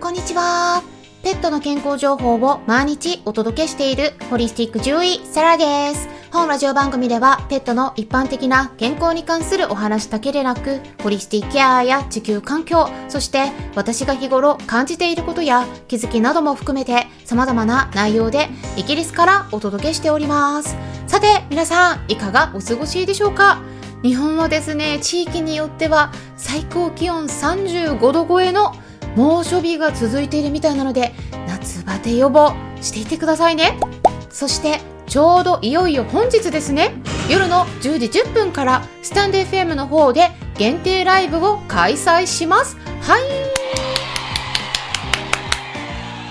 こんにちは。ペットの健康情報を毎日お届けしているホリスティック獣医サラです。本ラジオ番組ではペットの一般的な健康に関するお話だけでなく、ホリスティックケアや地球環境、そして私が日頃感じていることや気づきなども含めて様々な内容でイギリスからお届けしております。さて、皆さんいかがお過ごしでしょうか？日本はですね、地域によっては最高気温35度超えの猛暑日が続いているみたいなので夏バテ予防していてくださいね。そしてちょうどいよいよ本日ですね。夜の10時10分からスタンデー FM の方で限定ライブを開催します。はい。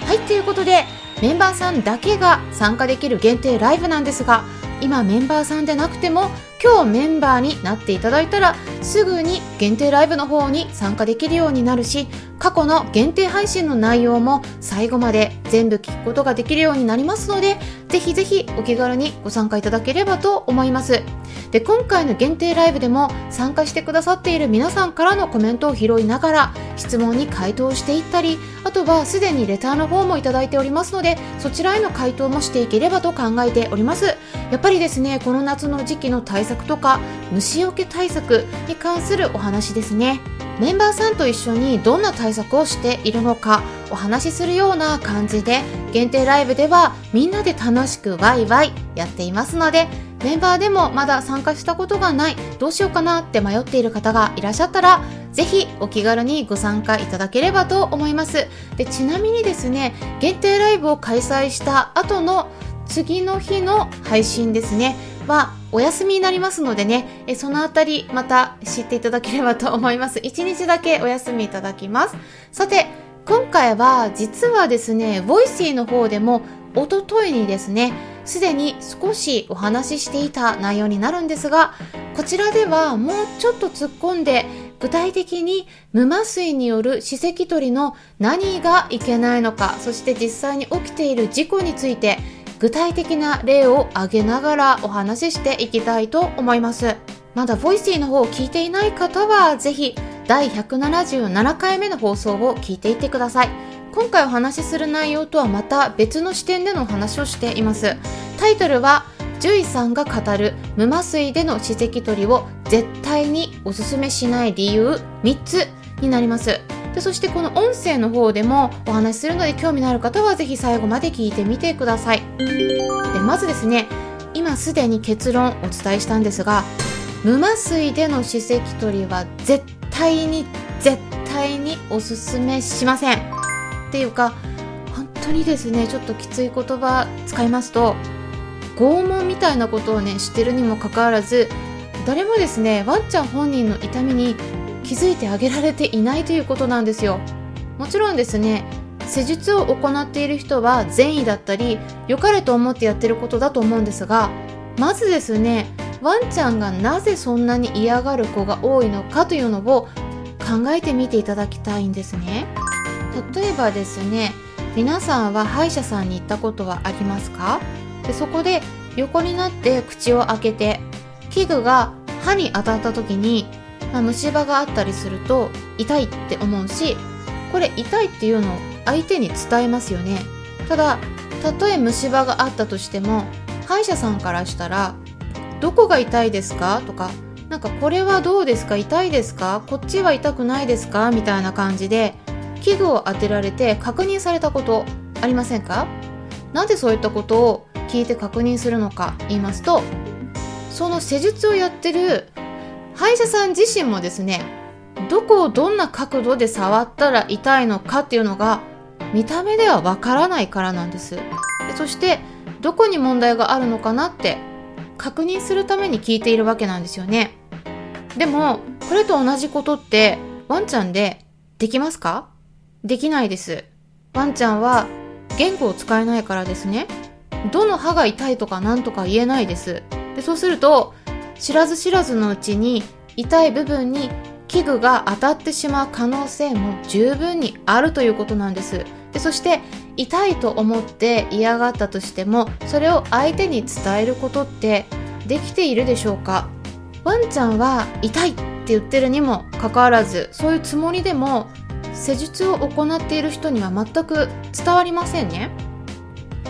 はいということでメンバーさんだけが参加できる限定ライブなんですが今メンバーさんでなくても今日メンバーになっていただいたらすぐに限定ライブの方に参加できるようになるし過去の限定配信の内容も最後まで全部聞くことができるようになりますのでぜひぜひお気軽にご参加いただければと思います。で今回の限定ライブでも参加してくださっている皆さんからのコメントを拾いながら質問に回答していったりあとはすでにレターの方もいただいておりますのでそちらへの回答もしていければと考えております。やっぱりですねこの夏の時期の対策とか虫除け対策に関するお話ですね。メンバーさんと一緒にどんな対策をしているのかお話しするような感じで限定ライブではみんなで楽しくワイワイやっていますのでメンバーでもまだ参加したことがないどうしようかなって迷っている方がいらっしゃったらぜひお気軽にご参加いただければと思います。でちなみにですね限定ライブを開催した後の次の日の配信ですねはお休みになりますのでね、えそのあたりまた知っていただければと思います。1日だけお休みいただきます。さて、今回は実はですね、 Voicy の方でもおとといにですね、すでに少しお話ししていた内容になるんですが、こちらではもうちょっと突っ込んで具体的に無麻酔による歯石取りの何がいけないのか、そして実際に起きている事故について具体的な例を挙げながらお話ししていきたいと思います。まだ Voicy の方を聞いていない方はぜひ第177回目の放送を聞いていてください。今回お話しする内容とはまた別の視点でのお話をしています。タイトルは獣医さんが語る無麻酔での歯石取りを絶対におすすめしない理由3つになります。でそしてこの音声の方でもお話しするので興味のある方はぜひ最後まで聞いてみてください。でまずですね今すでに結論お伝えしたんですが無麻酔での歯石取りは絶対に絶対におすすめしません。っていうか本当にですねちょっときつい言葉使いますと拷問みたいなことをね知ってるにもかかわらず誰もですねワンちゃん本人の痛みに気づいてあげられていないということなんですよ。もちろんですね施術を行っている人は善意だったり良かれと思ってやってることだと思うんですがまずですねワンちゃんがなぜそんなに嫌がる子が多いのかというのを考えてみていただきたいんですね。例えばですね皆さんは歯医者さんに行ったことはありますか？でそこで横になって口を開けて器具が歯に当たった時に、虫歯があったりすると痛いって思うしこれ痛いっていうのを相手に伝えますよねただたとえ虫歯があったとしても歯医者さんからしたら「どこが痛いですか?」とか「なんかこれはどうですか？痛いですか？こっちは痛くないですか?」みたいな感じで器具を当てられて確認されたことありませんか？なんでそういったことを聞いて確認するのか言いますとその施術をやってる歯医者さん自身もですねどこをどんな角度で触ったら痛いのかっていうのが見た目ではわからないからなんです。そしてどこに問題があるのかなって確認するために聞いているわけなんですよね。でもこれと同じことってワンちゃんでできますか？できないです。ワンちゃんは言語を使えないからですね。どの歯が痛いとか何とか言えないです。でそうすると知らず知らずのうちに痛い部分に器具が当たってしまう可能性も十分にあるということなんです。でそして痛いと思って嫌がったとしてもそれを相手に伝えることってできているでしょうか？ワンちゃんは痛いって言ってるにもかかわらずそういうつもりでも施術を行っている人には全く伝わりませんね。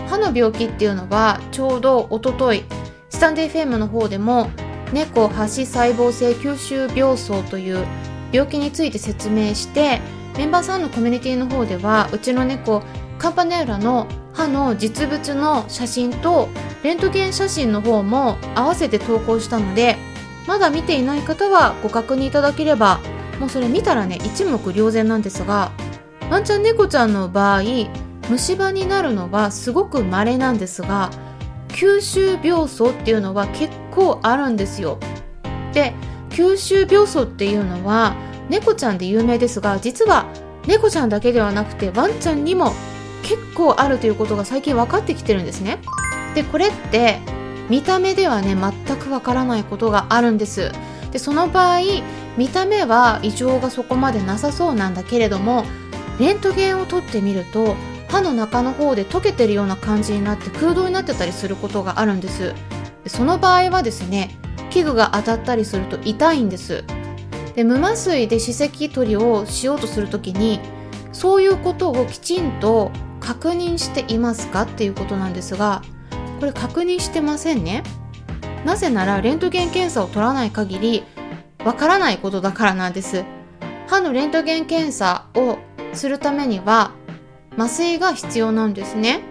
歯の病気っていうのはちょうどおとといスタンデー FM の方でも猫歯歯細胞性吸収病巣という病気について説明してメンバーさんのコミュニティの方ではうちの猫カンパネーラの歯の実物の写真とレントゲン写真の方も合わせて投稿したのでまだ見ていない方はご確認いただければもうそれ見たらね一目瞭然なんですがワンちゃん猫ちゃんの場合虫歯になるのはすごく稀なんですが吸収病巣っていうのは結構あるんですよ。で吸収病巣っていうのは猫ちゃんで有名ですが実は猫ちゃんだけではなくてワンちゃんにも結構あるということが最近分かってきてるんですね。でこれって見た目ではね全くわからないことがあるんです。でその場合見た目は異常がそこまでなさそうなんだけれどもレントゲンを取ってみると歯の中の方で溶けてるような感じになって空洞になってたりすることがあるんです。その場合はですね器具が当たったりすると痛いんです。で無麻酔で歯石取りをしようとする時にそういうことをきちんと確認していますかっていうことなんですがこれ確認してませんね。なぜならレントゲン検査を取らない限りわからないことだからなんです。歯のレントゲン検査をするためには麻酔が必要なんですね。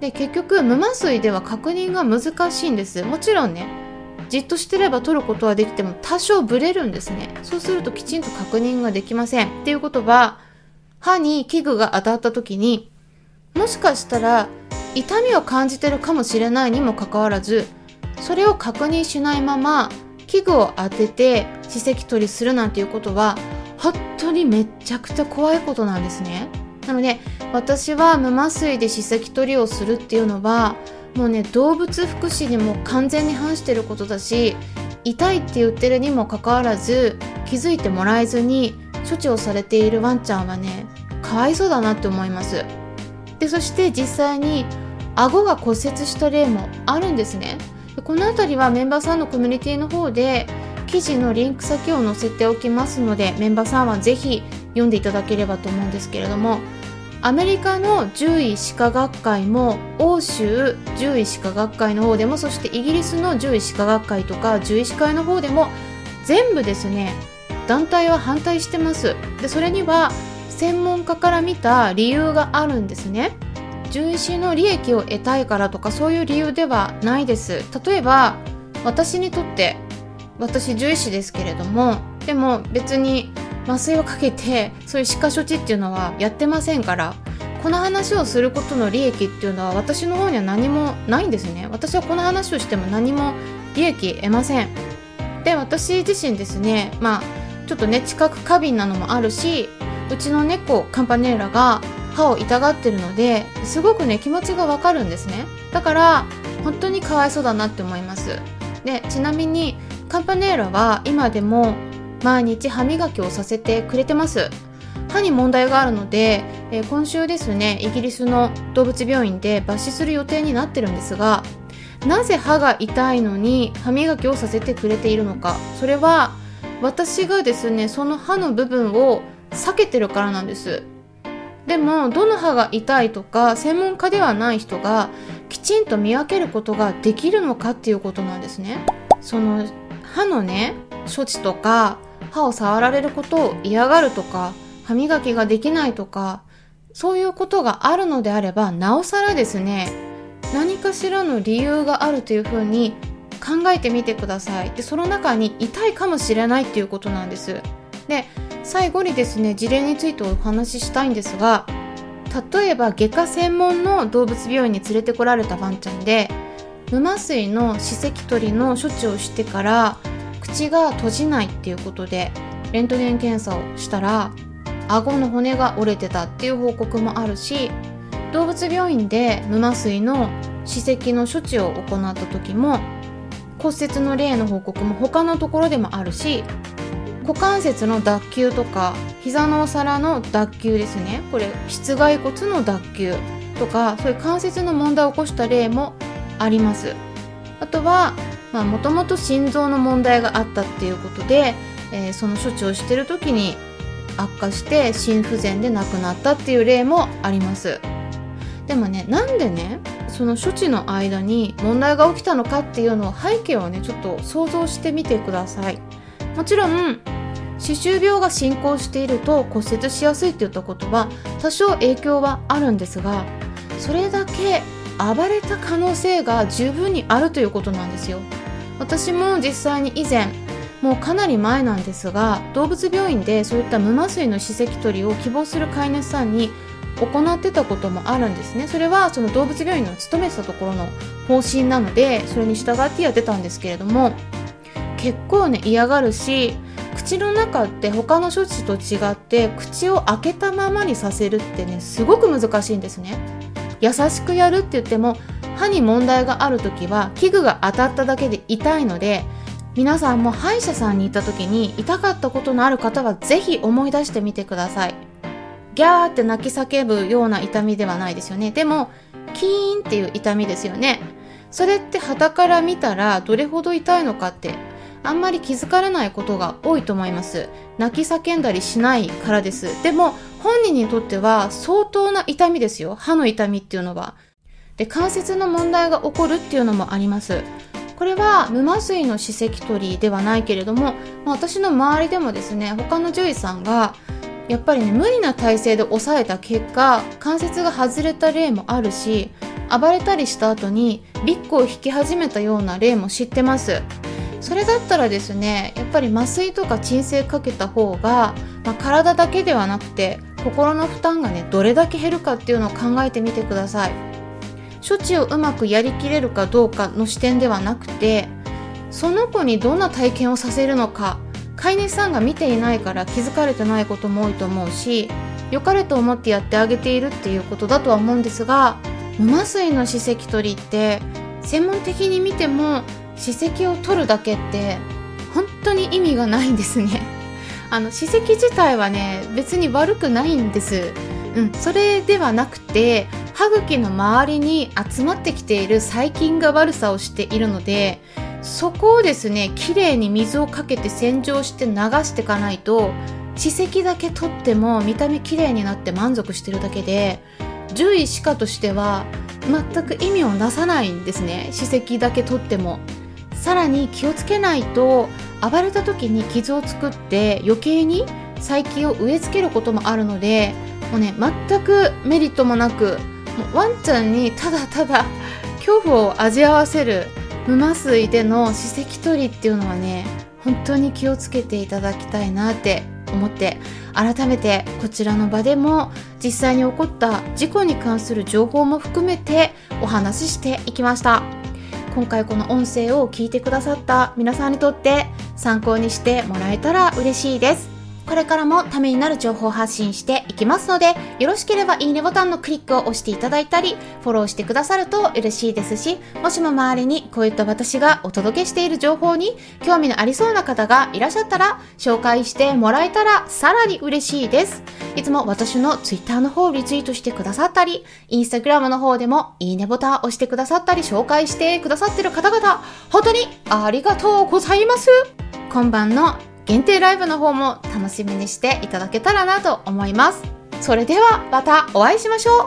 で結局無麻酔では確認が難しいんです。もちろんねじっとしてれば取ることはできても多少ブレるんですね。そうするときちんと確認ができません。っていうことは歯に器具が当たった時にもしかしたら痛みを感じてるかもしれないにもかかわらずそれを確認しないまま器具を当てて歯石取りするなんていうことは本当にめちゃくちゃ怖いことなんですね。なので私は無麻酔で歯石取りをするっていうのはもうね動物福祉にも完全に反してることだし痛いって言ってるにもかかわらず気づいてもらえずに処置をされているワンちゃんはねかわいそうだなって思います。でそして実際に顎が骨折した例もあるんですね。この辺りはメンバーさんのコミュニティの方で記事のリンク先を載せておきますのでメンバーさんはぜひ読んでいただければと思うんですけれどもアメリカの獣医歯科学会も欧州獣医歯科学会の方でもそしてイギリスの獣医歯科学会とか獣医師会の方でも全部ですね団体は反対してます。でそれには専門家から見た理由があるんですね。獣医師の利益を得たいからとかそういう理由ではないです。例えば私にとって私獣医師ですけれどもでも別に麻酔をかけてそういう歯科処置っていうのはやってませんからこの話をすることの利益っていうのは私の方には何もないんですね。私はこの話をしても何も利益得ません。で私自身ですねまあちょっとね知覚過敏なのもあるしうちの猫カンパネーラが歯を痛がってるのですごくね気持ちがわかるんですね。だから本当にかわいそうだなって思います。でちなみにカンパネーラは今でも毎日歯磨きをさせてくれてます。歯に問題があるので、えー、今週ですねイギリスの動物病院で抜歯する予定になってるんですがなぜ歯が痛いのに歯磨きをさせてくれているのか。それは私がですねその歯の部分を避けてるからなんです。でもどの歯が痛いとか専門家ではない人がきちんと見分けることができるのかっていうことなんですね。その歯のね処置とか歯を触られることを嫌がるとか歯磨きができないとかそういうことがあるのであればなおさらですね何かしらの理由があるというふうに考えてみてください。でその中に痛いかもしれないっていうことなんです。で最後にですね事例についてお話ししたいんですが例えば外科専門の動物病院に連れてこられたワンちゃんで無麻酔の歯石取りの処置をしてから口が閉じないっていうことでレントゲン検査をしたら顎の骨が折れてたっていう報告もあるし動物病院で無麻酔の歯石の処置を行った時も骨折の例の報告も他のところでもあるし股関節の脱臼とか膝のお皿の脱臼ですね。これ室外骨の脱臼とかそういう関節の問題を起こした例もあります。あとはもともと心臓の問題があったっていうことで、えー、その処置をしてる時に悪化して心不全で亡くなったっていう例もあります。でもねなんでねその処置の間に問題が起きたのかっていうのを背景をねちょっと想像してみてください。もちろん歯周病が進行していると骨折しやすいって言ったことは多少影響はあるんですがそれだけ暴れた可能性が十分にあるということなんですよ。私も実際に以前もうかなり前なんですが動物病院でそういった無麻酔の歯石取りを希望する飼い主さんに行ってたこともあるんですね。それはその動物病院の勤めてたところの方針なのでそれに従ってやってたんですけれども結構ね嫌がるし口の中って他の処置と違って口を開けたままにさせるってねすごく難しいんですね。優しくやるって言っても歯に問題がある時は器具が当たっただけで痛いので皆さんも歯医者さんに行った時に痛かったことのある方はぜひ思い出してみてください。ギャーって泣き叫ぶような痛みではないですよね。でもキーンっていう痛みですよね。それって旗から見たらどれほど痛いのかってあんまり気づかれないことが多いと思います。泣き叫んだりしないからです。でも本人にとっては相当な痛みですよ。歯の痛みっていうのは。で関節の問題が起こるっていうのもあります。これは無麻酔の歯石取りではないけれども、まあ、私の周りでもですね他の獣医さんがやっぱりね無理な体勢で押さえた結果関節が外れた例もあるし暴れたりした後にビッグを引き始めたような例も知ってます。それだったらですねやっぱり麻酔とか鎮静かけた方が、まあ、体だけではなくて心の負担がねどれだけ減るかっていうのを考えてみてください。処置をうまくやりきれるかどうかの視点ではなくてその子にどんな体験をさせるのか飼い主さんが見ていないから気づかれてないことも多いと思うし良かれと思ってやってあげているっていうことだとは思うんですが無麻酔の歯石取りって専門的に見ても歯石を取るだけって本当に意味がないんですね。あの歯石自体はね別に悪くないんです。うん、それではなくて歯茎の周りに集まってきている細菌が悪さをしているのでそこをですねきれいに水をかけて洗浄して流していかないと歯石だけ取っても見た目きれいになって満足してるだけで獣医歯科としては全く意味をなさないんですね。歯石だけ取っても。さらに気をつけないと暴れた時に傷を作って余計に細菌を植え付けることもあるのでもうね全くメリットもなくもうワンちゃんにただただ 恐怖を味合わせる無麻酔での歯石取りっていうのはね本当に気をつけていただきたいなって思って改めてこちらの場でも実際に起こった事故に関する情報も含めてお話ししていきました。今回この音声を聞いてくださった皆さんにとって参考にしてもらえたら嬉しいですこれからもためになる情報を発信していきますので、よろしければいいねボタンのクリックを押していただいたり、フォローしてくださると嬉しいですし、もしも周りにこういった私がお届けしている情報に興味のありそうな方がいらっしゃったら、紹介してもらえたらさらに嬉しいです。いつも私の Twitter の方をリツイートしてくださったり、Instagram の方でもいいねボタンを押してくださったり、紹介してくださってる方々、本当にありがとうございます。今晩の限定ライブの方も楽しみにしていただけたらなと思います。それではまたお会いしましょう。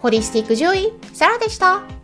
ホリスティック獣医、サラでした。